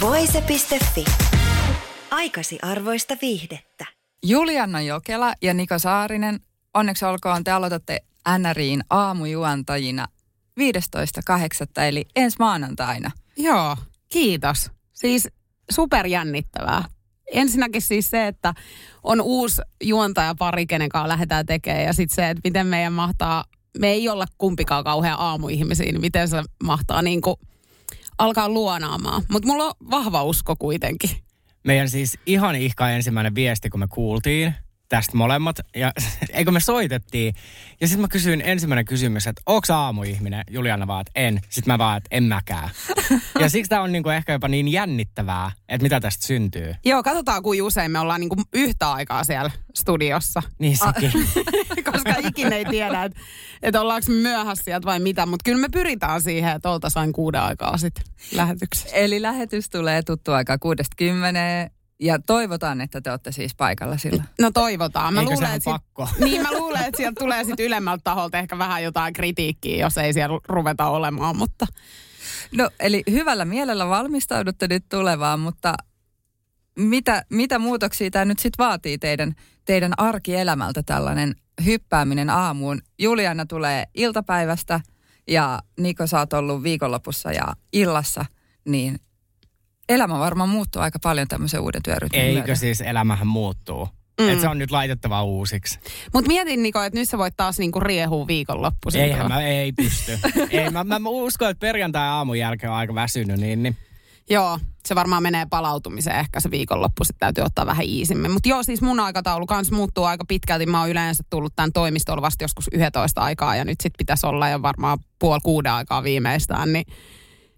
Voise.fi. Aikasi arvoista viihdettä. Julianna Jokela ja Niko Saarinen, onneksi olkoon, te aloitatte NRIin aamujuontajina 15.8. eli ensi maanantaina. Joo, kiitos. Siis superjännittävää. Ensinnäkin siis se, että on uusi juontaja pari, kenen kanssa lähdetään tekemään. Ja sitten se, että miten meidän mahtaa, me ei olla kumpikaan kauhean aamuihmisiä, niin miten se mahtaa niin kuin alkaa luonaamaan. Mutta mulla on vahva usko kuitenkin. Meidän siis ihan ihka ensimmäinen viesti, kun me kuultiin tästä molemmat. Ja eikö me soitettiin. Ja sitten mä kysyin ensimmäinen kysymys, että onko aamuihminen? Juliana vaan, että en. Sitten mä vaan, että en mäkään. ja siksi tämä on niinku ehkä jopa niin jännittävää, että mitä tästä syntyy. Joo, katsotaan kuin usein me ollaan niinku yhtä aikaa siellä studiossa. Niin sekin. Koska ikinä ei tiedä, että et ollaanko me myöhässä sieltä vai mitä. Mutta kyllä me pyritään siihen, että oltaisiin kuuden aikaa sitten lähetyksessä. Eli lähetys tulee tuttu aika 6.10 ja toivotaan, että te olette siis paikalla sillä. No toivotaan. Mä Eikö luulen, että sit, pakko? niin mä luulen, että sieltä tulee sitten ylemmältä taholta ehkä vähän jotain kritiikkiä, jos ei siellä ruveta olemaan, mutta No eli hyvällä mielellä valmistaudutte nyt tulevaan, mutta mitä, mitä muutoksia tämä nyt sitten vaatii teidän, teidän arkielämältä tällainen hyppääminen aamuun? Juliana tulee iltapäivästä ja Niko sä oot ollut viikonlopussa ja illassa, niin elämä varmaan muuttuu aika paljon tämmöisen uuden työrytmin Eikö myötä. siis elämähän muuttuu? Mm. Että se on nyt laitettava uusiksi. Mut mietin Niko, että nyt sä voit taas niinku riehua viikonloppuisin. Eihän mä, ei pysty. ei, mä, mä, mä uskon, että perjantai aamun jälkeen on aika väsynyt, niin, niin Joo, se varmaan menee palautumiseen. Ehkä se viikonloppu sitten täytyy ottaa vähän iisimmin. Mutta joo, siis mun aikataulu kanssa muuttuu aika pitkälti. Mä oon yleensä tullut tämän toimistolla vasta joskus 11 aikaa ja nyt sitten pitäisi olla jo varmaan puoli kuuden aikaa viimeistään. Niin,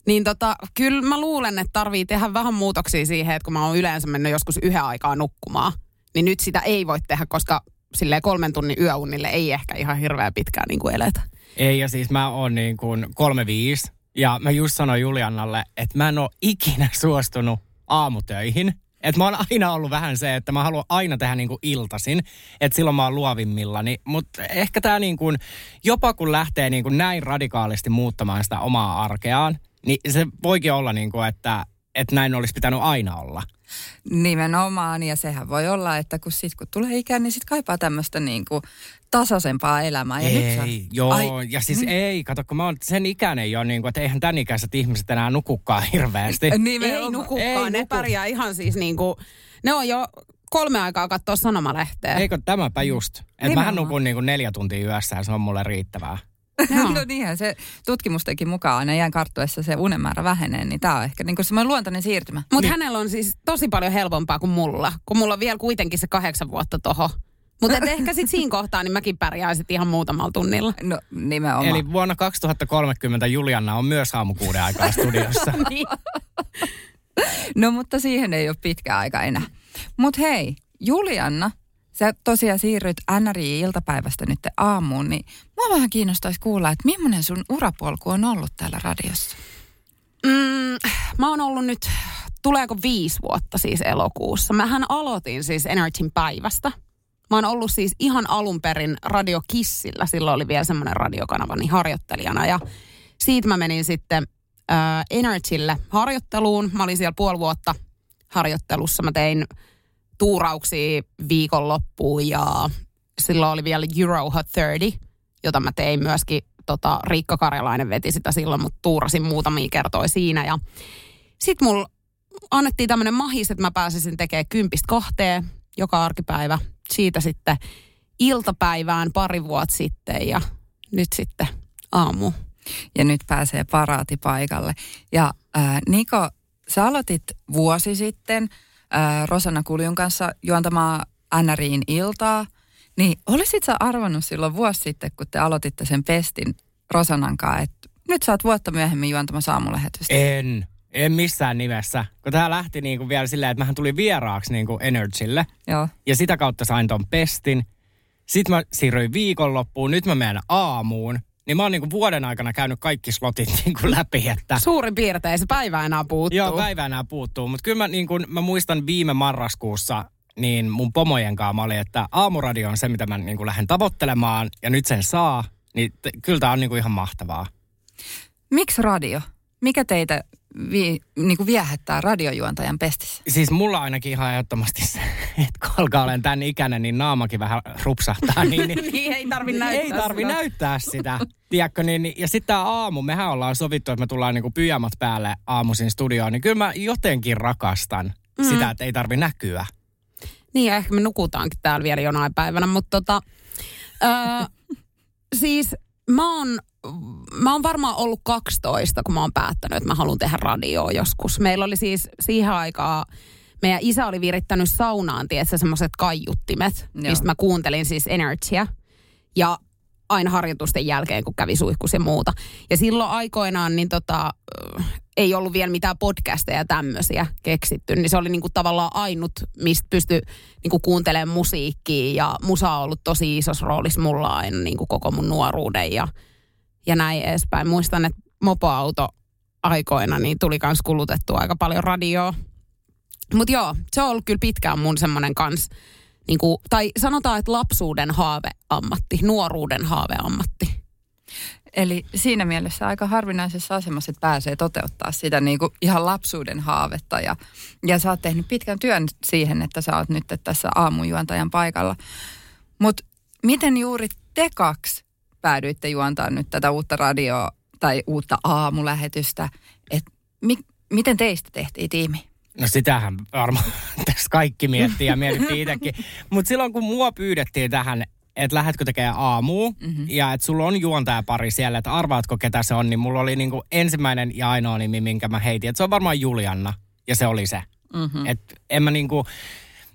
niin tota, kyllä mä luulen, että tarvii tehdä vähän muutoksia siihen, että kun mä oon yleensä mennyt joskus yhden aikaa nukkumaan, niin nyt sitä ei voi tehdä, koska silleen kolmen tunnin yöunille ei ehkä ihan hirveän pitkään niin kuin eletä. Ei, ja siis mä oon niin kuin kolme viisi. Ja mä just sanoin Juliannalle, että mä en ole ikinä suostunut aamutöihin. Että mä oon aina ollut vähän se, että mä haluan aina tehdä niin kuin iltasin. Että silloin mä oon luovimmillani. Mutta ehkä tämä niin kuin, jopa kun lähtee niin kuin näin radikaalisti muuttamaan sitä omaa arkeaan, niin se voikin olla niin kuin, että, että näin olisi pitänyt aina olla. Nimenomaan, ja sehän voi olla, että kun, sit, kun tulee ikään, niin sitten kaipaa tämmöistä niin kuin tasaisempaa elämää. Ja nyt sä- ei, joo, Ai, ja siis ei, kato, kun mä oon sen ikäinen jo, niin kuin, että eihän tämän ikäiset ihmiset enää nukukaan hirveästi. Nimenomaan. Ei nukukaan, Ei ne nuku. pärjää ihan siis niin kuin, ne on jo kolme aikaa katsoa sanomalehteä. Eikö tämäpä just? Että mähän nukun niin kuin neljä tuntia yössä ja se on mulle riittävää. No niinhän se tutkimustenkin mukaan aina iän karttuessa se unen määrä vähenee, niin tämä on ehkä niin semmoinen luontainen siirtymä. Mutta hänellä on siis tosi paljon helpompaa kuin mulla, kun mulla on vielä kuitenkin se kahdeksan vuotta toho. Mutta ehkä sitten siinä kohtaa niin mäkin pärjäisin ihan muutamalla tunnilla. No nimenomaan. Eli vuonna 2030 Julianna on myös aamukuuden aikaa studiossa. Niin. No mutta siihen ei ole pitkä aika enää. Mutta hei, Julianna, sä tosiaan siirryt NRI-iltapäivästä nyt aamuun, niin mua vähän kiinnostaisi kuulla, että millainen sun urapolku on ollut täällä radiossa? Mm, mä oon ollut nyt, tuleeko viisi vuotta siis elokuussa. Mähän aloitin siis Energyn päivästä. Mä oon ollut siis ihan alun perin Radio Kissillä, silloin oli vielä semmoinen radiokanava, niin harjoittelijana. Ja siitä mä menin sitten äh, Energylle harjoitteluun. Mä olin siellä puoli vuotta harjoittelussa. Mä tein tuurauksia viikonloppuun ja silloin oli vielä Euro Hot 30, jota mä tein myöskin, tota, Riikka Karjalainen veti sitä silloin, mutta tuurasin muutamia kertoja siinä. Ja sitten mulla annettiin tämmöinen mahis, että mä pääsisin tekemään kympistä kahteen joka arkipäivä. Siitä sitten iltapäivään pari vuotta sitten ja nyt sitten aamu. Ja nyt pääsee paraati paikalle. Ja äh, Niko, sä aloitit vuosi sitten äh, Rosanna Kuljun kanssa juontamaan NRIin iltaa. Niin olisit sä arvannut silloin vuosi sitten, kun te aloititte sen pestin Rosanan kanssa, että nyt sä oot vuotta myöhemmin juontamassa aamulähetystä? En. En missään nimessä. Kun tää lähti niin kuin vielä silleen, että mähän tuli vieraaksi niin kuin Energylle. Joo. Ja sitä kautta sain ton pestin. Sitten mä siirryin viikonloppuun, nyt mä menen aamuun. Niin mä oon niin kuin vuoden aikana käynyt kaikki slotit niin kuin läpi, että... Suurin piirtein se päivä enää puuttuu. Joo, päivä enää puuttuu. Mutta kyllä mä, niin kun, mä muistan viime marraskuussa, niin mun pomojen kanssa mä olin, että aamuradio on se, mitä mä niin lähden tavoittelemaan, ja nyt sen saa. Niin t- kyllä tää on niin kuin ihan mahtavaa. Miksi radio? Mikä teitä vi, niin kuin viehättää radiojuontajan pestissä? Siis mulla ainakin ihan ehdottomasti se, että kun alkaa olen tämän ikäinen, niin naamakin vähän rupsahtaa. Niin, niin niin ei tarvi näyttää ei tarvi sitä. näyttää sitä. Tiedätkö, niin, niin- ja sitten tämä aamu, mehän ollaan sovittu, että me tullaan niinku pyjamat päälle aamuisin studioon, niin kyllä mä jotenkin rakastan mm. sitä, että ei tarvi näkyä. Niin ja ehkä me nukutaankin täällä vielä jonain päivänä, mutta tota, öö, siis mä oon, mä oon varmaan ollut 12, kun mä oon päättänyt, että mä haluan tehdä radioa joskus. Meillä oli siis siihen aikaan, meidän isä oli virittänyt saunaan, tiedätkö, semmoiset kaiuttimet, Joo. mistä mä kuuntelin siis Energia. Ja aina harjoitusten jälkeen, kun kävi suihkus ja muuta. Ja silloin aikoinaan niin tota, ö, ei ollut vielä mitään podcasteja ja tämmöisiä keksitty, niin se oli niinku tavallaan ainut, mistä pystyi niinku kuuntelemaan musiikkia ja musa on ollut tosi isossa roolissa mulla aina niinku koko mun nuoruuden ja, ja näin edespäin. Muistan, että mopoauto aikoina niin tuli kans kulutettua aika paljon radioa. Mutta joo, se on ollut kyllä pitkään mun semmoinen kans, niinku, tai sanotaan, että lapsuuden haaveammatti, nuoruuden haaveammatti. Eli siinä mielessä aika harvinaisessa asemassa, että pääsee toteuttaa sitä niin kuin ihan lapsuuden haavetta. Ja, ja sä oot tehnyt pitkän työn siihen, että sä oot nyt tässä aamujuontajan paikalla. Mutta miten juuri te kaksi päädyitte juontaa nyt tätä uutta radioa tai uutta aamulähetystä? Et mi, miten teistä tehtiin tiimi? No sitähän varmaan tässä kaikki miettii ja mietittiin itsekin. Mutta silloin kun mua pyydettiin tähän, että lähdetkö tekemään aamua mm-hmm. ja että sulla on juontajapari siellä, että arvaatko ketä se on, niin mulla oli niinku ensimmäinen ja ainoa nimi, minkä mä heitin. Että se on varmaan Julianna ja se oli se. Mm-hmm. Että en mä niinku,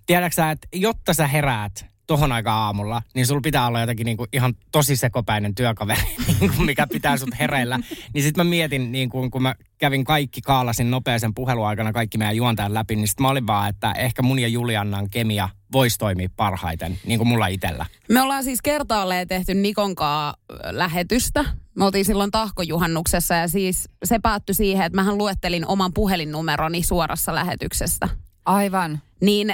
tiedätkö sä, että jotta sä heräät tohon aikaan aamulla, niin sulla pitää olla jotenkin niinku ihan tosi sekopäinen työkaveri, niinku mikä pitää sut hereillä. Niin sit mä mietin, niinku, kun mä kävin kaikki, kaalasin nopeisen puheluaikana kaikki meidän juontajat läpi, niin sit mä olin vaan, että ehkä mun ja Juliannan kemia voisi toimia parhaiten, niin kuin mulla itellä. Me ollaan siis kertaalleen tehty Nikon kanssa lähetystä. Me oltiin silloin tahkojuhannuksessa ja siis se päättyi siihen, että mähän luettelin oman puhelinnumeroni suorassa lähetyksessä. Aivan. Niin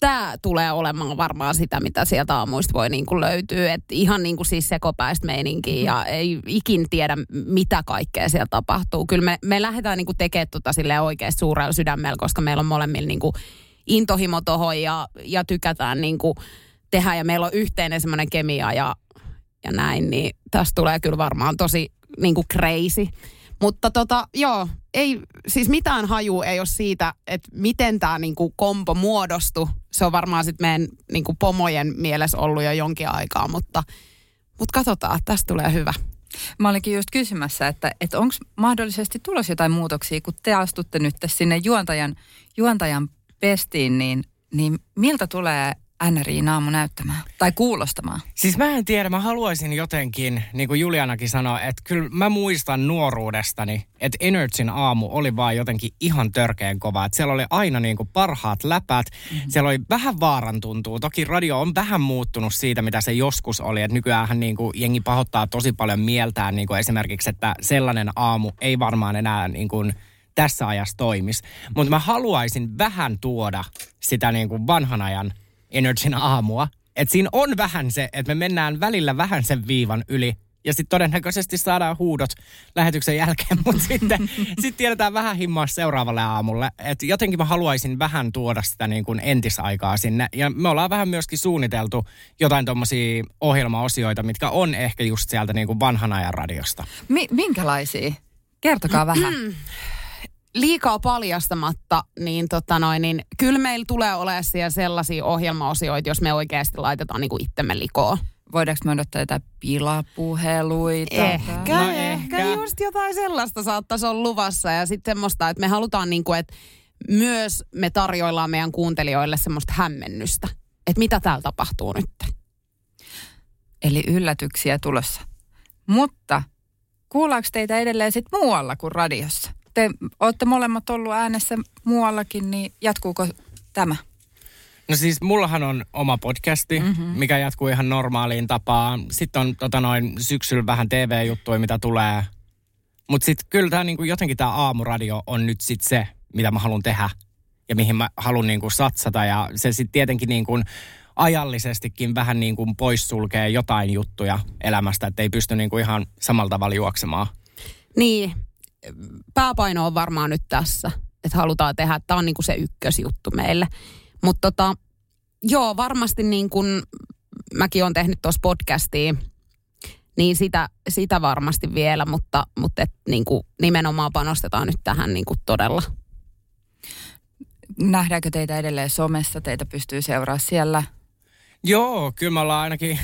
tämä tulee olemaan varmaan sitä, mitä sieltä aamuista voi niin kuin löytyä. Et ihan niin kuin siis sekopäistä meininkiä ja ei ikin tiedä, mitä kaikkea siellä tapahtuu. Kyllä me, me lähdetään niin kuin tekemään tota oikeasti suurella sydämellä, koska meillä on molemmilla niin kuin intohimo tohon ja, ja tykätään niin kuin tehdä ja meillä on yhteinen semmoinen kemia ja, ja näin, niin tästä tulee kyllä varmaan tosi niin kuin crazy. Mutta tota, joo, ei, siis mitään haju ei ole siitä, että miten tämä niinku kompo muodostui. Se on varmaan sitten meidän niinku pomojen mielessä ollut jo jonkin aikaa, mutta, mutta katsotaan, tästä tulee hyvä. Mä olinkin just kysymässä, että, että onko mahdollisesti tulossa jotain muutoksia, kun te astutte nyt sinne juontajan, juontajan pestiin, niin, niin miltä tulee NRI aamu näyttämään tai kuulostamaan? Siis mä en tiedä, mä haluaisin jotenkin, niin kuin Julianakin sanoi, että kyllä mä muistan nuoruudestani, että Energyn aamu oli vaan jotenkin ihan törkeän kova. Että siellä oli aina niin kuin parhaat läpät, mm-hmm. siellä oli vähän vaaran tuntuu. Toki radio on vähän muuttunut siitä, mitä se joskus oli. Että nykyään niin kuin jengi pahoittaa tosi paljon mieltään niin kuin esimerkiksi, että sellainen aamu ei varmaan enää niin kuin tässä ajassa toimisi. Mutta mä haluaisin vähän tuoda sitä niin kuin vanhan ajan Energyn aamua. Että siinä on vähän se, että me mennään välillä vähän sen viivan yli. Ja sitten todennäköisesti saadaan huudot lähetyksen jälkeen, mutta sitten sit tiedetään vähän himmaa seuraavalle aamulle. Et jotenkin mä haluaisin vähän tuoda sitä niin kuin entisaikaa sinne. Ja me ollaan vähän myöskin suunniteltu jotain tuommoisia ohjelmaosioita, mitkä on ehkä just sieltä niin kuin vanhan ajan radiosta. Mi- minkälaisia? Kertokaa vähän. liikaa paljastamatta, niin, tota noin, niin kyllä meillä tulee olemaan siellä sellaisia ohjelmaosioita, jos me oikeasti laitetaan niin kuin itsemme likoon. Voidaanko me odottaa jotain pilapuheluita? Ehkä, No ehkä. ehkä. just jotain sellaista saattaisi olla luvassa. Ja sitten semmoista, että me halutaan niin kuin, että myös me tarjoillaan meidän kuuntelijoille semmoista hämmennystä. Että mitä täällä tapahtuu nyt. Eli yllätyksiä tulossa. Mutta kuullaanko teitä edelleen sit muualla kuin radiossa? Te olette molemmat ollut äänessä muuallakin, niin jatkuuko tämä? No siis mullahan on oma podcasti, mm-hmm. mikä jatkuu ihan normaaliin tapaan. Sitten on tota noin syksyllä vähän TV-juttuja, mitä tulee. Mutta sitten kyllä tämä niinku, jotenkin tämä aamuradio on nyt sitten se, mitä mä haluan tehdä ja mihin mä haluan niinku satsata. Ja se sitten tietenkin niinku ajallisestikin vähän niin kuin poissulkee jotain juttuja elämästä, että ei pysty niinku ihan samalla tavalla juoksemaan. Niin, pääpaino on varmaan nyt tässä, että halutaan tehdä, tämä on niinku se ykkösjuttu meille. Mutta tota, joo, varmasti niin kuin mäkin olen tehnyt tuossa podcastia, niin sitä, sitä varmasti vielä, mutta, mutta et niin kuin nimenomaan panostetaan nyt tähän niin kuin todella. Nähdäänkö teitä edelleen somessa? Teitä pystyy seuraamaan siellä? Joo, kyllä me ollaan ainakin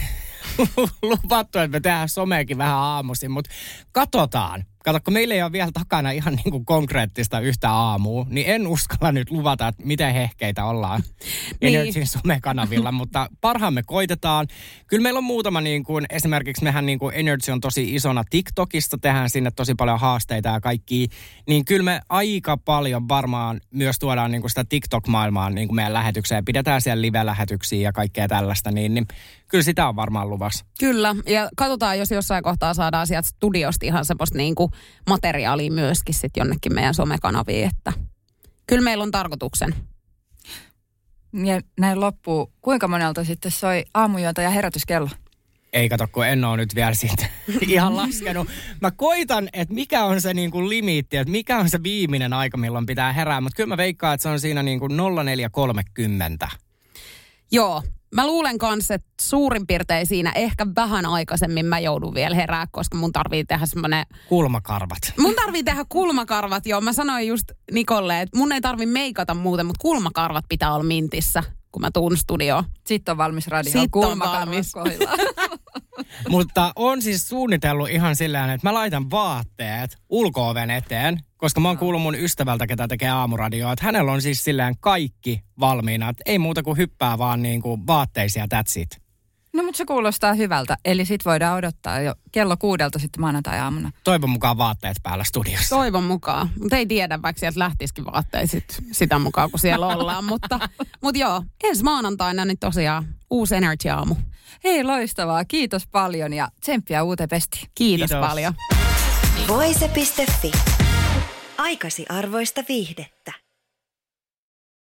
luvattu, että me tehdään someakin vähän aamuisin, mutta katsotaan. Kato, kun meillä ei ole vielä takana ihan niin kuin konkreettista yhtä aamua, niin en uskalla nyt luvata, että miten hehkeitä ollaan niin. Energyn somekanavilla, mutta parhaamme koitetaan. Kyllä meillä on muutama, niin kuin, esimerkiksi mehän niin kuin Energy on tosi isona TikTokista, tehdään sinne tosi paljon haasteita ja kaikki, niin kyllä me aika paljon varmaan myös tuodaan niin kuin sitä TikTok-maailmaan niin kuin meidän lähetykseen. Pidetään siellä live-lähetyksiä ja kaikkea tällaista, niin, niin kyllä sitä on varmaan luvassa. Kyllä, ja katsotaan, jos jossain kohtaa saadaan sieltä studiosta ihan semmoista niin kuin materiaalia myöskin sitten jonnekin meidän somekanaviin, että kyllä meillä on tarkoituksen. Ja näin loppuu. Kuinka monelta sitten soi aamujuonta ja herätyskello? Ei kato, kun en ole nyt vielä siitä ihan laskenut. Mä koitan, että mikä on se niin kuin limiitti, että mikä on se viimeinen aika, milloin pitää herää. Mutta kyllä mä veikkaan, että se on siinä niin kuin 0430. Joo, Mä luulen kanssa, että suurin piirtein siinä ehkä vähän aikaisemmin mä joudun vielä herää, koska mun tarvii tehdä semmoinen... Kulmakarvat. Mun tarvii tehdä kulmakarvat, joo. Mä sanoin just Nikolle, että mun ei tarvi meikata muuten, mutta kulmakarvat pitää olla mintissä, kun mä tuun studioon. Sitten on valmis radio. Sitten on valmis. Mutta on siis suunnitellut ihan sillä että mä laitan vaatteet ulko eteen, koska mä oon kuullut mun ystävältä, ketä tekee aamuradioa, että hänellä on siis silleen kaikki valmiina. Että ei muuta kuin hyppää vaan niin kuin vaatteisia, that's it. No mutta se kuulostaa hyvältä. Eli sit voidaan odottaa jo kello kuudelta sitten maanantai-aamuna. Toivon mukaan vaatteet päällä studiossa. Toivon mukaan. Mutta ei tiedä, vaikka sieltä lähtisikin vaatteet sit sitä mukaan, kun siellä ollaan. mutta, mutta joo, ensi maanantaina niin tosiaan uusi Energy-aamu. Hei, loistavaa. Kiitos paljon ja tsemppiä uuteen pestiin. Kiitos, Kiitos paljon. Voise.fi. Aikasi arvoista viihdettä.